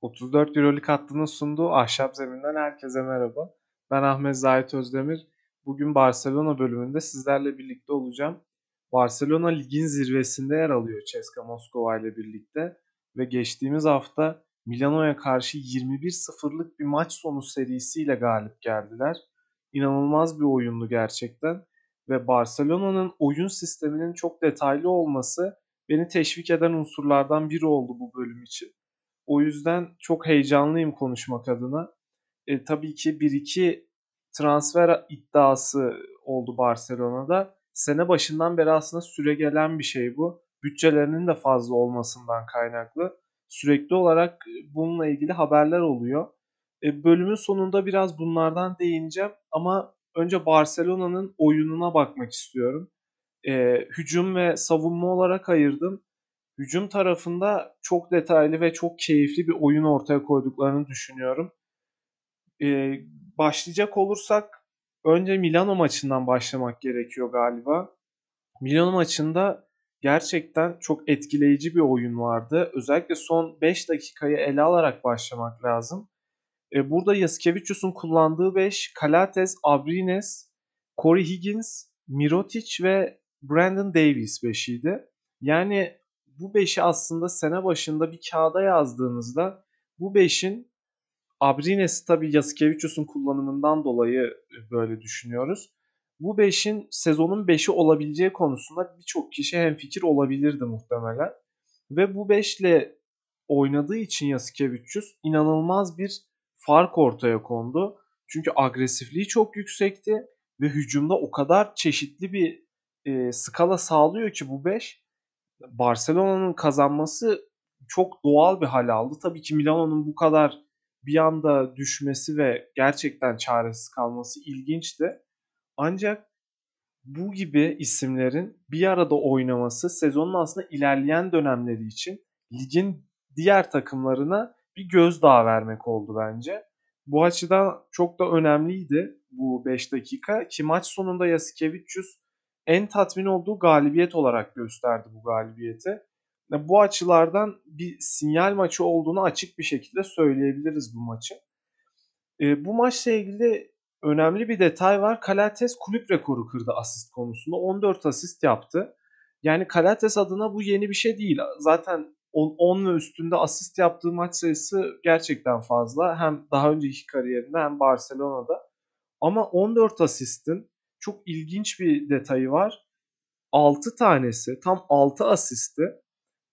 34 Euroleague hattının sunduğu Ahşap Zemin'den herkese merhaba. Ben Ahmet Zahit Özdemir. Bugün Barcelona bölümünde sizlerle birlikte olacağım. Barcelona ligin zirvesinde yer alıyor CSKA Moskova ile birlikte ve geçtiğimiz hafta Milano'ya karşı 21-0'lık bir maç sonu serisiyle galip geldiler. İnanılmaz bir oyundu gerçekten ve Barcelona'nın oyun sisteminin çok detaylı olması beni teşvik eden unsurlardan biri oldu bu bölüm için. O yüzden çok heyecanlıyım konuşmak adına. E, tabii ki 1-2 transfer iddiası oldu Barcelona'da. Sene başından beri aslında süre gelen bir şey bu. Bütçelerinin de fazla olmasından kaynaklı. Sürekli olarak bununla ilgili haberler oluyor. E, bölümün sonunda biraz bunlardan değineceğim ama önce Barcelona'nın oyununa bakmak istiyorum. E, hücum ve savunma olarak ayırdım hücum tarafında çok detaylı ve çok keyifli bir oyun ortaya koyduklarını düşünüyorum. Ee, başlayacak olursak önce Milano maçından başlamak gerekiyor galiba. Milano maçında gerçekten çok etkileyici bir oyun vardı. Özellikle son 5 dakikayı ele alarak başlamak lazım. Ee, burada Yasikevicius'un kullandığı 5 Kalates, Abrines, Corey Higgins, Mirotic ve Brandon Davis 5'iydi. Yani bu 5'i aslında sene başında bir kağıda yazdığınızda bu 5'in Abrines'i tabii Yasikevicius'un kullanımından dolayı e, böyle düşünüyoruz. Bu 5'in sezonun 5'i olabileceği konusunda birçok kişi hemfikir olabilirdi muhtemelen. Ve bu 5 ile oynadığı için Yasikevicius inanılmaz bir fark ortaya kondu. Çünkü agresifliği çok yüksekti ve hücumda o kadar çeşitli bir e, skala sağlıyor ki bu 5 Barcelona'nın kazanması çok doğal bir hal aldı. Tabii ki Milano'nun bu kadar bir anda düşmesi ve gerçekten çaresiz kalması ilginçti. Ancak bu gibi isimlerin bir arada oynaması sezonun aslında ilerleyen dönemleri için ligin diğer takımlarına bir gözdağı vermek oldu bence. Bu açıdan çok da önemliydi bu 5 dakika ki maç sonunda Yasikevicius en tatmin olduğu galibiyet olarak gösterdi bu galibiyeti. Bu açılardan bir sinyal maçı olduğunu açık bir şekilde söyleyebiliriz bu maçı. E, bu maçla ilgili önemli bir detay var. Kalates kulüp rekoru kırdı asist konusunda. 14 asist yaptı. Yani Kalates adına bu yeni bir şey değil. Zaten 10 ve üstünde asist yaptığı maç sayısı gerçekten fazla. Hem daha önceki kariyerinde hem Barcelona'da. Ama 14 asistin çok ilginç bir detayı var. 6 tanesi tam 6 asisti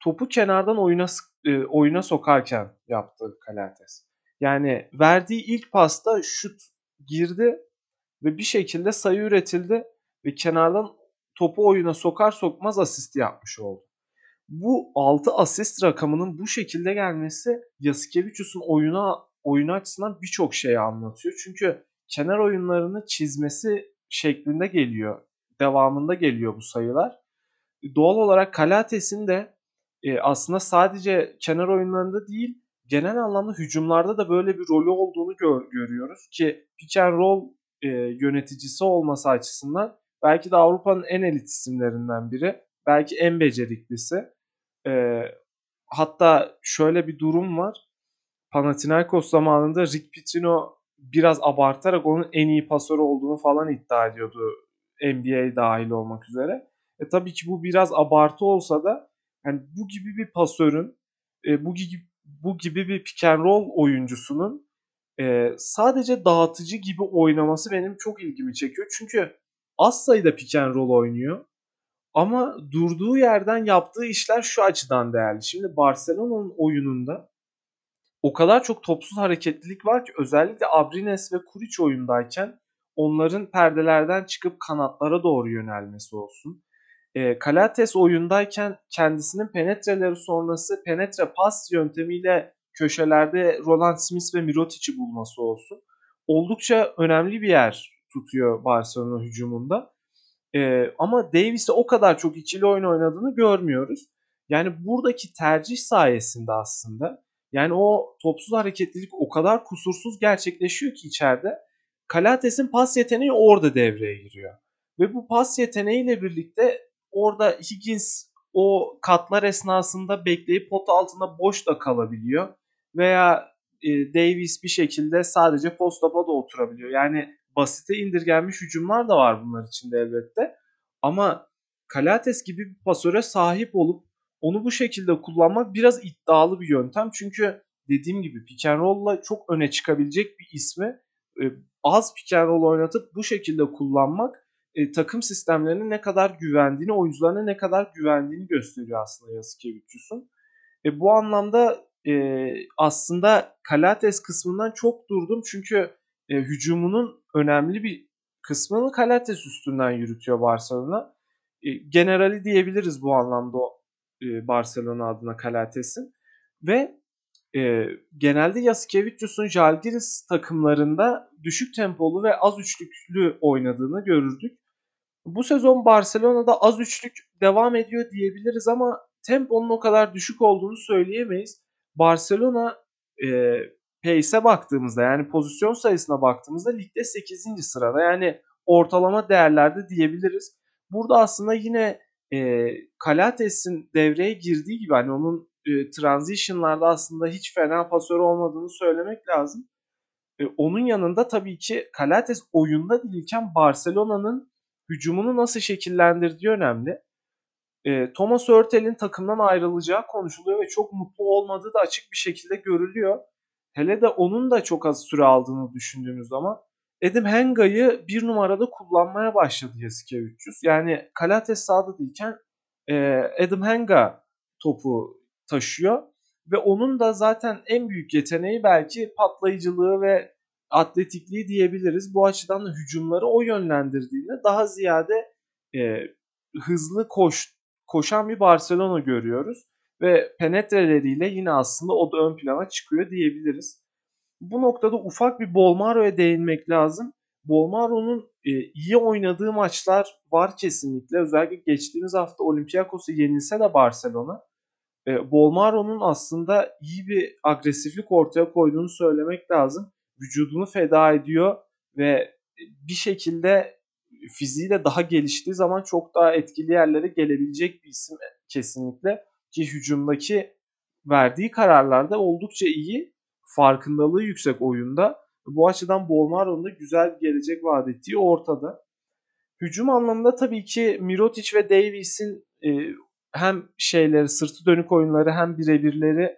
topu kenardan oyuna e, oyuna sokarken yaptı Kalates. Yani verdiği ilk pasta şut girdi ve bir şekilde sayı üretildi ve kenardan topu oyuna sokar sokmaz asist yapmış oldu. Bu 6 asist rakamının bu şekilde gelmesi Yasikevicius'un oyuna oyunu açısından birçok şey anlatıyor. Çünkü kenar oyunlarını çizmesi şeklinde geliyor. Devamında geliyor bu sayılar. Doğal olarak Kalates'in de e, aslında sadece kenar oyunlarında değil genel anlamda hücumlarda da böyle bir rolü olduğunu gör, görüyoruz ki pick and roll e, yöneticisi olması açısından belki de Avrupa'nın en elit isimlerinden biri. Belki en beceriklisi. E, hatta şöyle bir durum var. Panathinaikos zamanında Rick Pitino biraz abartarak onun en iyi pasörü olduğunu falan iddia ediyordu. NBA dahil olmak üzere. E tabii ki bu biraz abartı olsa da yani bu gibi bir pasörün e, bu gibi bu gibi bir pick and roll oyuncusunun e, sadece dağıtıcı gibi oynaması benim çok ilgimi çekiyor. Çünkü az sayıda pick and roll oynuyor. Ama durduğu yerden yaptığı işler şu açıdan değerli. Şimdi Barcelona'nın oyununda o kadar çok topsuz hareketlilik var ki özellikle Abrines ve Kuric oyundayken onların perdelerden çıkıp kanatlara doğru yönelmesi olsun. E, Kalates oyundayken kendisinin penetreleri sonrası penetre pas yöntemiyle köşelerde Roland Smith ve Mirotic'i bulması olsun. Oldukça önemli bir yer tutuyor Barcelona hücumunda. E, ama Davis'e o kadar çok ikili oyun oynadığını görmüyoruz. Yani buradaki tercih sayesinde aslında yani o topsuz hareketlilik o kadar kusursuz gerçekleşiyor ki içeride. Kalates'in pas yeteneği orada devreye giriyor. Ve bu pas yeteneğiyle birlikte orada Higgins o katlar esnasında bekleyip pot altında boş da kalabiliyor. veya e, Davies bir şekilde sadece post-up'a da oturabiliyor. Yani basite indirgenmiş hücumlar da var bunlar içinde elbette. Ama Kalates gibi bir pasöre sahip olup onu bu şekilde kullanmak biraz iddialı bir yöntem. Çünkü dediğim gibi pick and roll'la çok öne çıkabilecek bir ismi e, az pick and roll oynatıp bu şekilde kullanmak e, takım sistemlerine ne kadar güvendiğini, oyuncularına ne kadar güvendiğini gösteriyor aslında Yasikevicius'un. E, bu anlamda e, aslında Kalates kısmından çok durdum çünkü e, hücumunun önemli bir kısmını Kalates üstünden yürütüyor Barcelona. E, generali diyebiliriz bu anlamda e, Barcelona adına Kalates'in ve e, genelde Yasikevicius'un Jalgiris takımlarında düşük tempolu ve az üçlüklü oynadığını görürdük. Bu sezon Barcelona'da az üçlük devam ediyor diyebiliriz ama temponun o kadar düşük olduğunu söyleyemeyiz. Barcelona e, pace'e baktığımızda yani pozisyon sayısına baktığımızda ligde 8. sırada yani ortalama değerlerde diyebiliriz. Burada aslında yine e, Kalates'in devreye girdiği gibi hani onun e, transition'larda aslında hiç fena pasör olmadığını söylemek lazım. E, onun yanında tabii ki Kalates oyunda değilken Barcelona'nın hücumunu nasıl şekillendirdiği önemli. E, Thomas Hurtel'in takımdan ayrılacağı konuşuluyor ve çok mutlu olmadığı da açık bir şekilde görülüyor. Hele de onun da çok az süre aldığını düşündüğümüz zaman Edim Henga'yı bir numarada kullanmaya başladı Yasuke 300. Yani Kalates sahada değilken e, Adam Henga topu taşıyor ve onun da zaten en büyük yeteneği belki patlayıcılığı ve atletikliği diyebiliriz. Bu açıdan da hücumları o yönlendirdiğinde daha ziyade e, hızlı koş koşan bir Barcelona görüyoruz ve penetreleriyle yine aslında o da ön plana çıkıyor diyebiliriz. Bu noktada ufak bir Bolmaro'ya değinmek lazım. Bolmaro'nun e, iyi oynadığı maçlar var kesinlikle. Özellikle geçtiğimiz hafta Olympiakos'u yenilse de Barcelona e, Bolmaro'nun aslında iyi bir agresiflik ortaya koyduğunu söylemek lazım. Vücudunu feda ediyor ve bir şekilde fiziği daha geliştiği zaman çok daha etkili yerlere gelebilecek bir isim kesinlikle. Ki hücumdaki verdiği kararlarda oldukça iyi. Farkındalığı yüksek oyunda. Bu açıdan Bolmaro'nun da güzel bir gelecek vaat ettiği ortada. Hücum anlamında tabii ki Mirotic ve Davies'in e, hem şeyleri sırtı dönük oyunları hem birebirleri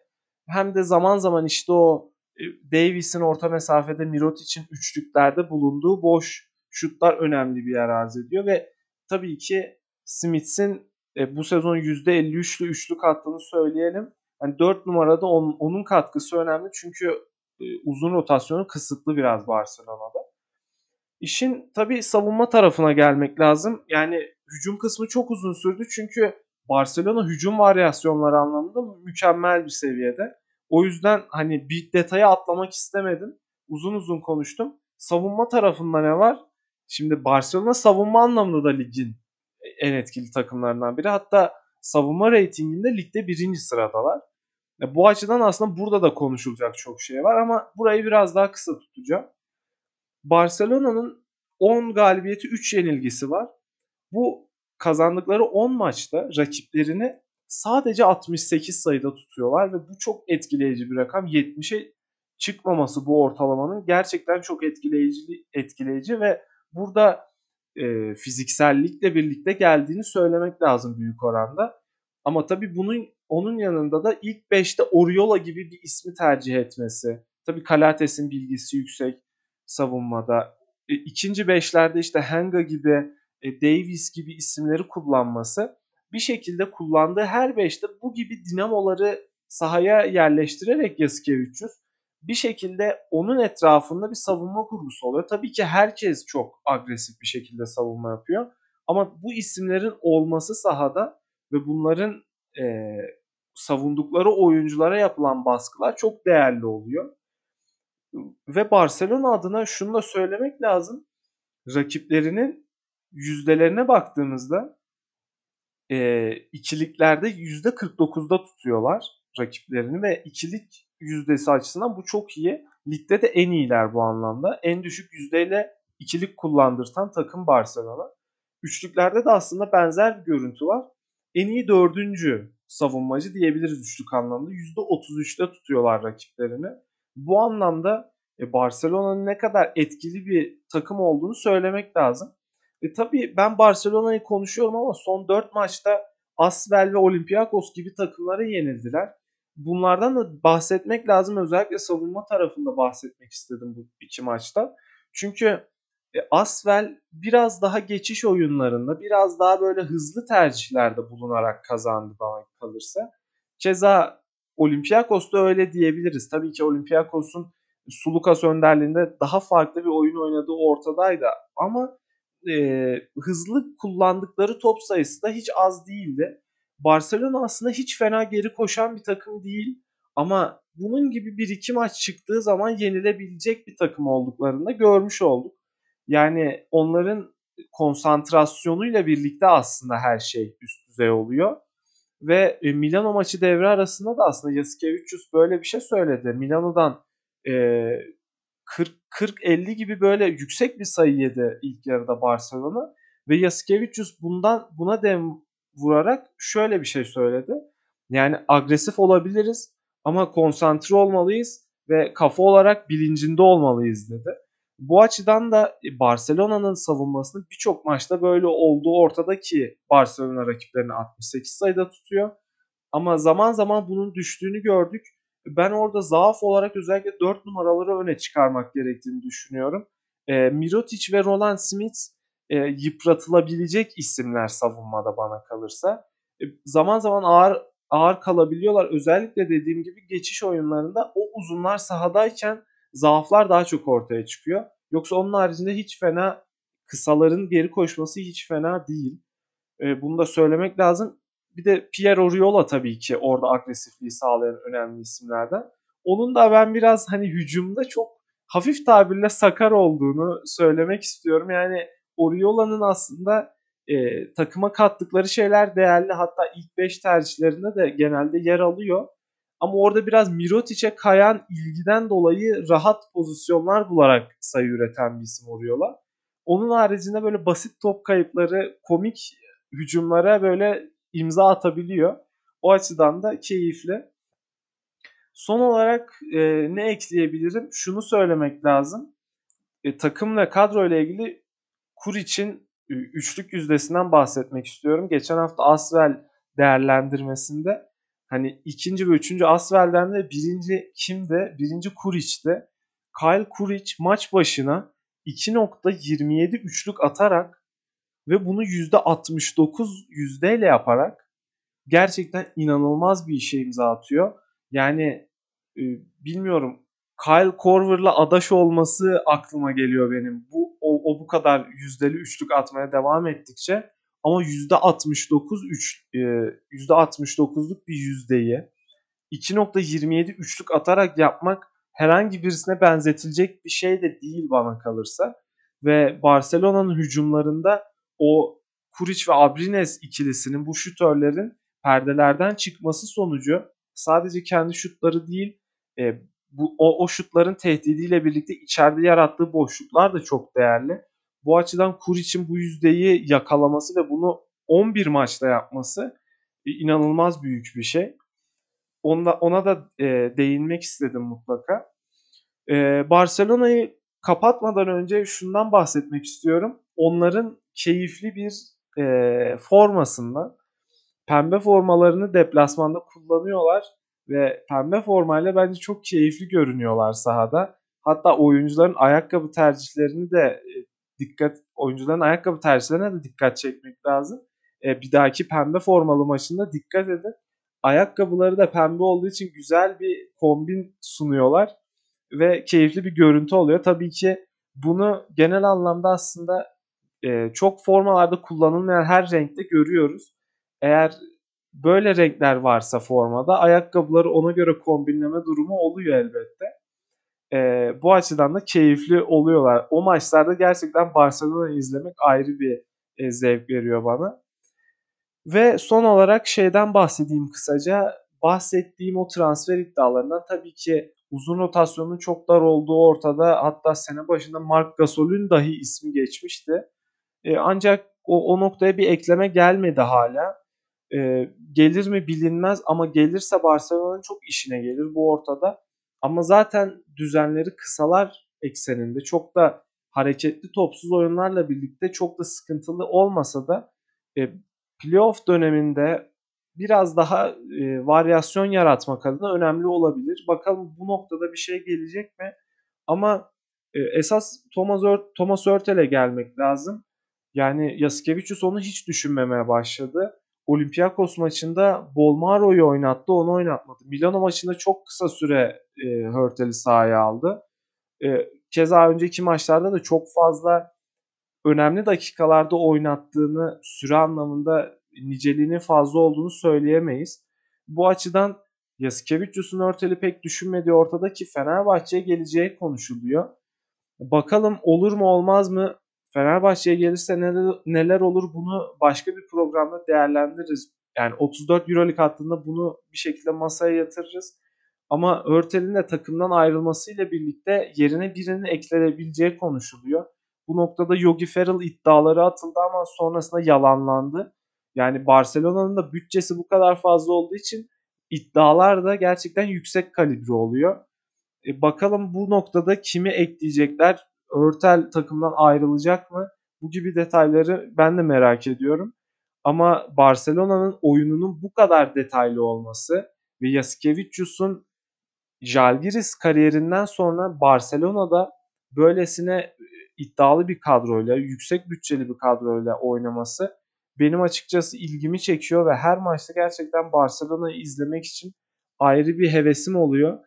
hem de zaman zaman işte o e, Davis'in orta mesafede Mirotic'in üçlüklerde bulunduğu boş şutlar önemli bir yer arz ediyor ve tabii ki Smith'in e, bu sezon %53'lü üçlük attığını söyleyelim. Yani 4 numarada on, onun katkısı önemli çünkü e, uzun rotasyonu kısıtlı biraz Barcelona'da. İşin tabii savunma tarafına gelmek lazım. Yani hücum kısmı çok uzun sürdü çünkü Barcelona hücum varyasyonları anlamında mükemmel bir seviyede. O yüzden hani bir detaya atlamak istemedim. Uzun uzun konuştum. Savunma tarafında ne var? Şimdi Barcelona savunma anlamında da ligin en etkili takımlarından biri. Hatta savunma reytinginde ligde birinci sıradalar. Bu açıdan aslında burada da konuşulacak çok şey var ama burayı biraz daha kısa tutacağım. Barcelona'nın 10 galibiyeti 3 yenilgisi var. Bu kazandıkları 10 maçta rakiplerini sadece 68 sayıda tutuyorlar ve bu çok etkileyici bir rakam. 70'e çıkmaması bu ortalamanın gerçekten çok etkileyici etkileyici ve burada e, fiziksellikle birlikte geldiğini söylemek lazım büyük oranda. Ama tabii bunun onun yanında da ilk 5'te Oriola gibi bir ismi tercih etmesi. Tabii Kalates'in bilgisi yüksek savunmada. E, ikinci beşlerde işte Henga gibi e, Davis gibi isimleri kullanması bir şekilde kullandığı her beşte bu gibi dinamoları sahaya yerleştirerek Yasikevicius bir şekilde onun etrafında bir savunma kurgusu oluyor. Tabii ki herkes çok agresif bir şekilde savunma yapıyor. Ama bu isimlerin olması sahada ve bunların e, savundukları oyunculara yapılan baskılar çok değerli oluyor. Ve Barcelona adına şunu da söylemek lazım. Rakiplerinin yüzdelerine baktığımızda e, ikiliklerde yüzde 49'da tutuyorlar rakiplerini ve ikilik yüzdesi açısından bu çok iyi. Ligde de en iyiler bu anlamda. En düşük yüzdeyle ikilik kullandırtan takım Barcelona. Üçlüklerde de aslında benzer bir görüntü var. En iyi dördüncü savunmacı diyebiliriz üçlük anlamda. %33'te tutuyorlar rakiplerini. Bu anlamda e, Barcelona'nın ne kadar etkili bir takım olduğunu söylemek lazım. E, tabii ben Barcelona'yı konuşuyorum ama son 4 maçta Asvel ve Olympiakos gibi takımlara yenildiler. Bunlardan da bahsetmek lazım. Özellikle savunma tarafında bahsetmek istedim bu iki maçta. Çünkü e, Asvel biraz daha geçiş oyunlarında, biraz daha böyle hızlı tercihlerde bulunarak kazandı bana kalırsa. Keza Olympiakos da öyle diyebiliriz. Tabii ki Olympiakos'un Sulukas önderliğinde daha farklı bir oyun oynadığı ortadaydı. Ama e, hızlı kullandıkları top sayısı da hiç az değildi. Barcelona aslında hiç fena geri koşan bir takım değil. Ama bunun gibi bir iki maç çıktığı zaman yenilebilecek bir takım olduklarını da görmüş olduk. Yani onların konsantrasyonuyla birlikte aslında her şey üst düzey oluyor. Ve e, Milano maçı devre arasında da aslında Yasikevicius böyle bir şey söyledi. Milano'dan e, 40-50 gibi böyle yüksek bir sayı yedi ilk yarıda Barcelona. Ve Yasikevicius bundan buna dem vurarak şöyle bir şey söyledi. Yani agresif olabiliriz ama konsantre olmalıyız ve kafa olarak bilincinde olmalıyız dedi. Bu açıdan da Barcelona'nın savunmasının birçok maçta böyle olduğu ortada ki Barcelona rakiplerini 68 sayıda tutuyor. Ama zaman zaman bunun düştüğünü gördük. Ben orada zaaf olarak özellikle 4 numaraları öne çıkarmak gerektiğini düşünüyorum. E, Mirotic ve Roland Smith e, yıpratılabilecek isimler savunmada bana kalırsa. E, zaman zaman ağır ağır kalabiliyorlar. Özellikle dediğim gibi geçiş oyunlarında o uzunlar sahadayken zaaflar daha çok ortaya çıkıyor. Yoksa onun haricinde hiç fena kısaların geri koşması hiç fena değil. E, bunu da söylemek lazım. Bir de Pierre Oriola tabii ki orada agresifliği sağlayan önemli isimlerden. Onun da ben biraz hani hücumda çok hafif tabirle sakar olduğunu söylemek istiyorum. Yani Oriola'nın aslında e, takıma kattıkları şeyler değerli. Hatta ilk 5 tercihlerinde de genelde yer alıyor. Ama orada biraz Mirotic'e kayan ilgiden dolayı rahat pozisyonlar bularak sayı üreten bir isim Oriola. Onun haricinde böyle basit top kayıpları, komik hücumlara böyle imza atabiliyor. O açıdan da keyifli. Son olarak e, ne ekleyebilirim? Şunu söylemek lazım. E, takım kadro ile ilgili Kuric'in üçlük yüzdesinden bahsetmek istiyorum. Geçen hafta Asvel değerlendirmesinde hani ikinci ve üçüncü Asvel'den de birinci kimde? Birinci Kuric'ti. Kyle Kuric maç başına 2.27 üçlük atarak ve bunu %69 yüzdeyle yaparak gerçekten inanılmaz bir işe imza atıyor. Yani e, bilmiyorum Kyle Korver'la adaş olması aklıma geliyor benim. Bu o, o bu kadar yüzdeli üçlük atmaya devam ettikçe ama %69 üç, e, %69'luk bir yüzdeyi 2.27 üçlük atarak yapmak herhangi birisine benzetilecek bir şey de değil bana kalırsa. Ve Barcelona'nın hücumlarında o Kuric ve Abrines ikilisinin bu şutörlerin perdelerden çıkması sonucu sadece kendi şutları değil e, bu o, o şutların tehdidiyle birlikte içeride yarattığı boşluklar da çok değerli. Bu açıdan Kuric'in bu yüzdeyi yakalaması ve bunu 11 maçta yapması e, inanılmaz büyük bir şey. Ona, ona da e, değinmek istedim mutlaka. E, Barcelona'yı kapatmadan önce şundan bahsetmek istiyorum. Onların keyifli bir e, formasından pembe formalarını deplasmanda kullanıyorlar ve pembe formayla bence çok keyifli görünüyorlar sahada. Hatta oyuncuların ayakkabı tercihlerini de e, dikkat oyuncuların ayakkabı tercihlerine de dikkat çekmek lazım. E, bir dahaki pembe formalı maçında dikkat edin. Ayakkabıları da pembe olduğu için güzel bir kombin sunuyorlar ve keyifli bir görüntü oluyor. Tabii ki bunu genel anlamda aslında e, çok formalarda kullanılmayan her renkte görüyoruz. Eğer böyle renkler varsa formada ayakkabıları ona göre kombinleme durumu oluyor elbette. Ee, bu açıdan da keyifli oluyorlar. O maçlarda gerçekten Barcelona'yı izlemek ayrı bir e, zevk veriyor bana. Ve son olarak şeyden bahsedeyim kısaca. Bahsettiğim o transfer iddialarından tabii ki uzun rotasyonun çok dar olduğu ortada. Hatta sene başında Mark Gasol'ün dahi ismi geçmişti. E, ancak o, o noktaya bir ekleme gelmedi hala. E, gelir mi bilinmez ama gelirse Barcelona'nın çok işine gelir bu ortada. Ama zaten düzenleri kısalar ekseninde çok da hareketli topsuz oyunlarla birlikte çok da sıkıntılı olmasa da e, playoff döneminde biraz daha e, varyasyon yaratmak adına önemli olabilir. Bakalım bu noktada bir şey gelecek mi? Ama e, esas Thomas, Ör Thomas Örtel'e gelmek lazım. Yani Yasikevicius onu hiç düşünmemeye başladı. Olympiakos maçında Bolmaro'yu oynattı, onu oynatmadı. Milano maçında çok kısa süre e, Hörtel'i sahaya aldı. E, keza önceki maçlarda da çok fazla önemli dakikalarda oynattığını süre anlamında niceliğinin fazla olduğunu söyleyemeyiz. Bu açıdan Yasikevicius'un Örtel'i pek düşünmediği ortada ki Fenerbahçe'ye geleceği konuşuluyor. Bakalım olur mu olmaz mı? Fenerbahçe'ye gelirse neler, neler olur bunu başka bir programda değerlendiririz. Yani 34 Euroleague hattında bunu bir şekilde masaya yatırırız. Ama Örtel'in de takımdan ayrılmasıyla birlikte yerine birinin eklenebileceği konuşuluyor. Bu noktada Yogi Ferrell iddiaları atıldı ama sonrasında yalanlandı. Yani Barcelona'nın da bütçesi bu kadar fazla olduğu için iddialar da gerçekten yüksek kalibre oluyor. E, bakalım bu noktada kimi ekleyecekler? Örtel takımdan ayrılacak mı? Bu gibi detayları ben de merak ediyorum. Ama Barcelona'nın oyununun bu kadar detaylı olması ve Yasikevicius'un Jalgiris kariyerinden sonra Barcelona'da böylesine e, iddialı bir kadroyla, yüksek bütçeli bir kadroyla oynaması benim açıkçası ilgimi çekiyor ve her maçta gerçekten Barcelona'yı izlemek için ayrı bir hevesim oluyor.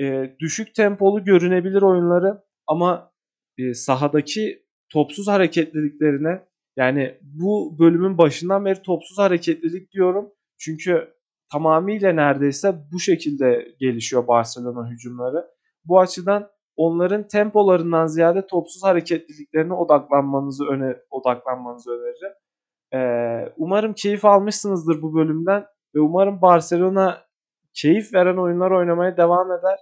E, düşük tempolu görünebilir oyunları ama e, sahadaki topsuz hareketliliklerine yani bu bölümün başından beri topsuz hareketlilik diyorum. Çünkü tamamıyla neredeyse bu şekilde gelişiyor Barcelona hücumları. Bu açıdan onların tempolarından ziyade topsuz hareketliliklerine odaklanmanızı öne odaklanmanızı öneririm. Ee, umarım keyif almışsınızdır bu bölümden ve umarım Barcelona keyif veren oyunlar oynamaya devam eder.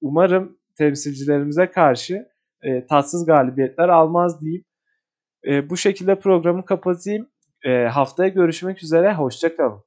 Umarım temsilcilerimize karşı e, tatsız galibiyetler almaz diyeyim. E, bu şekilde programı kapatayım. E, haftaya görüşmek üzere. Hoşçakalın.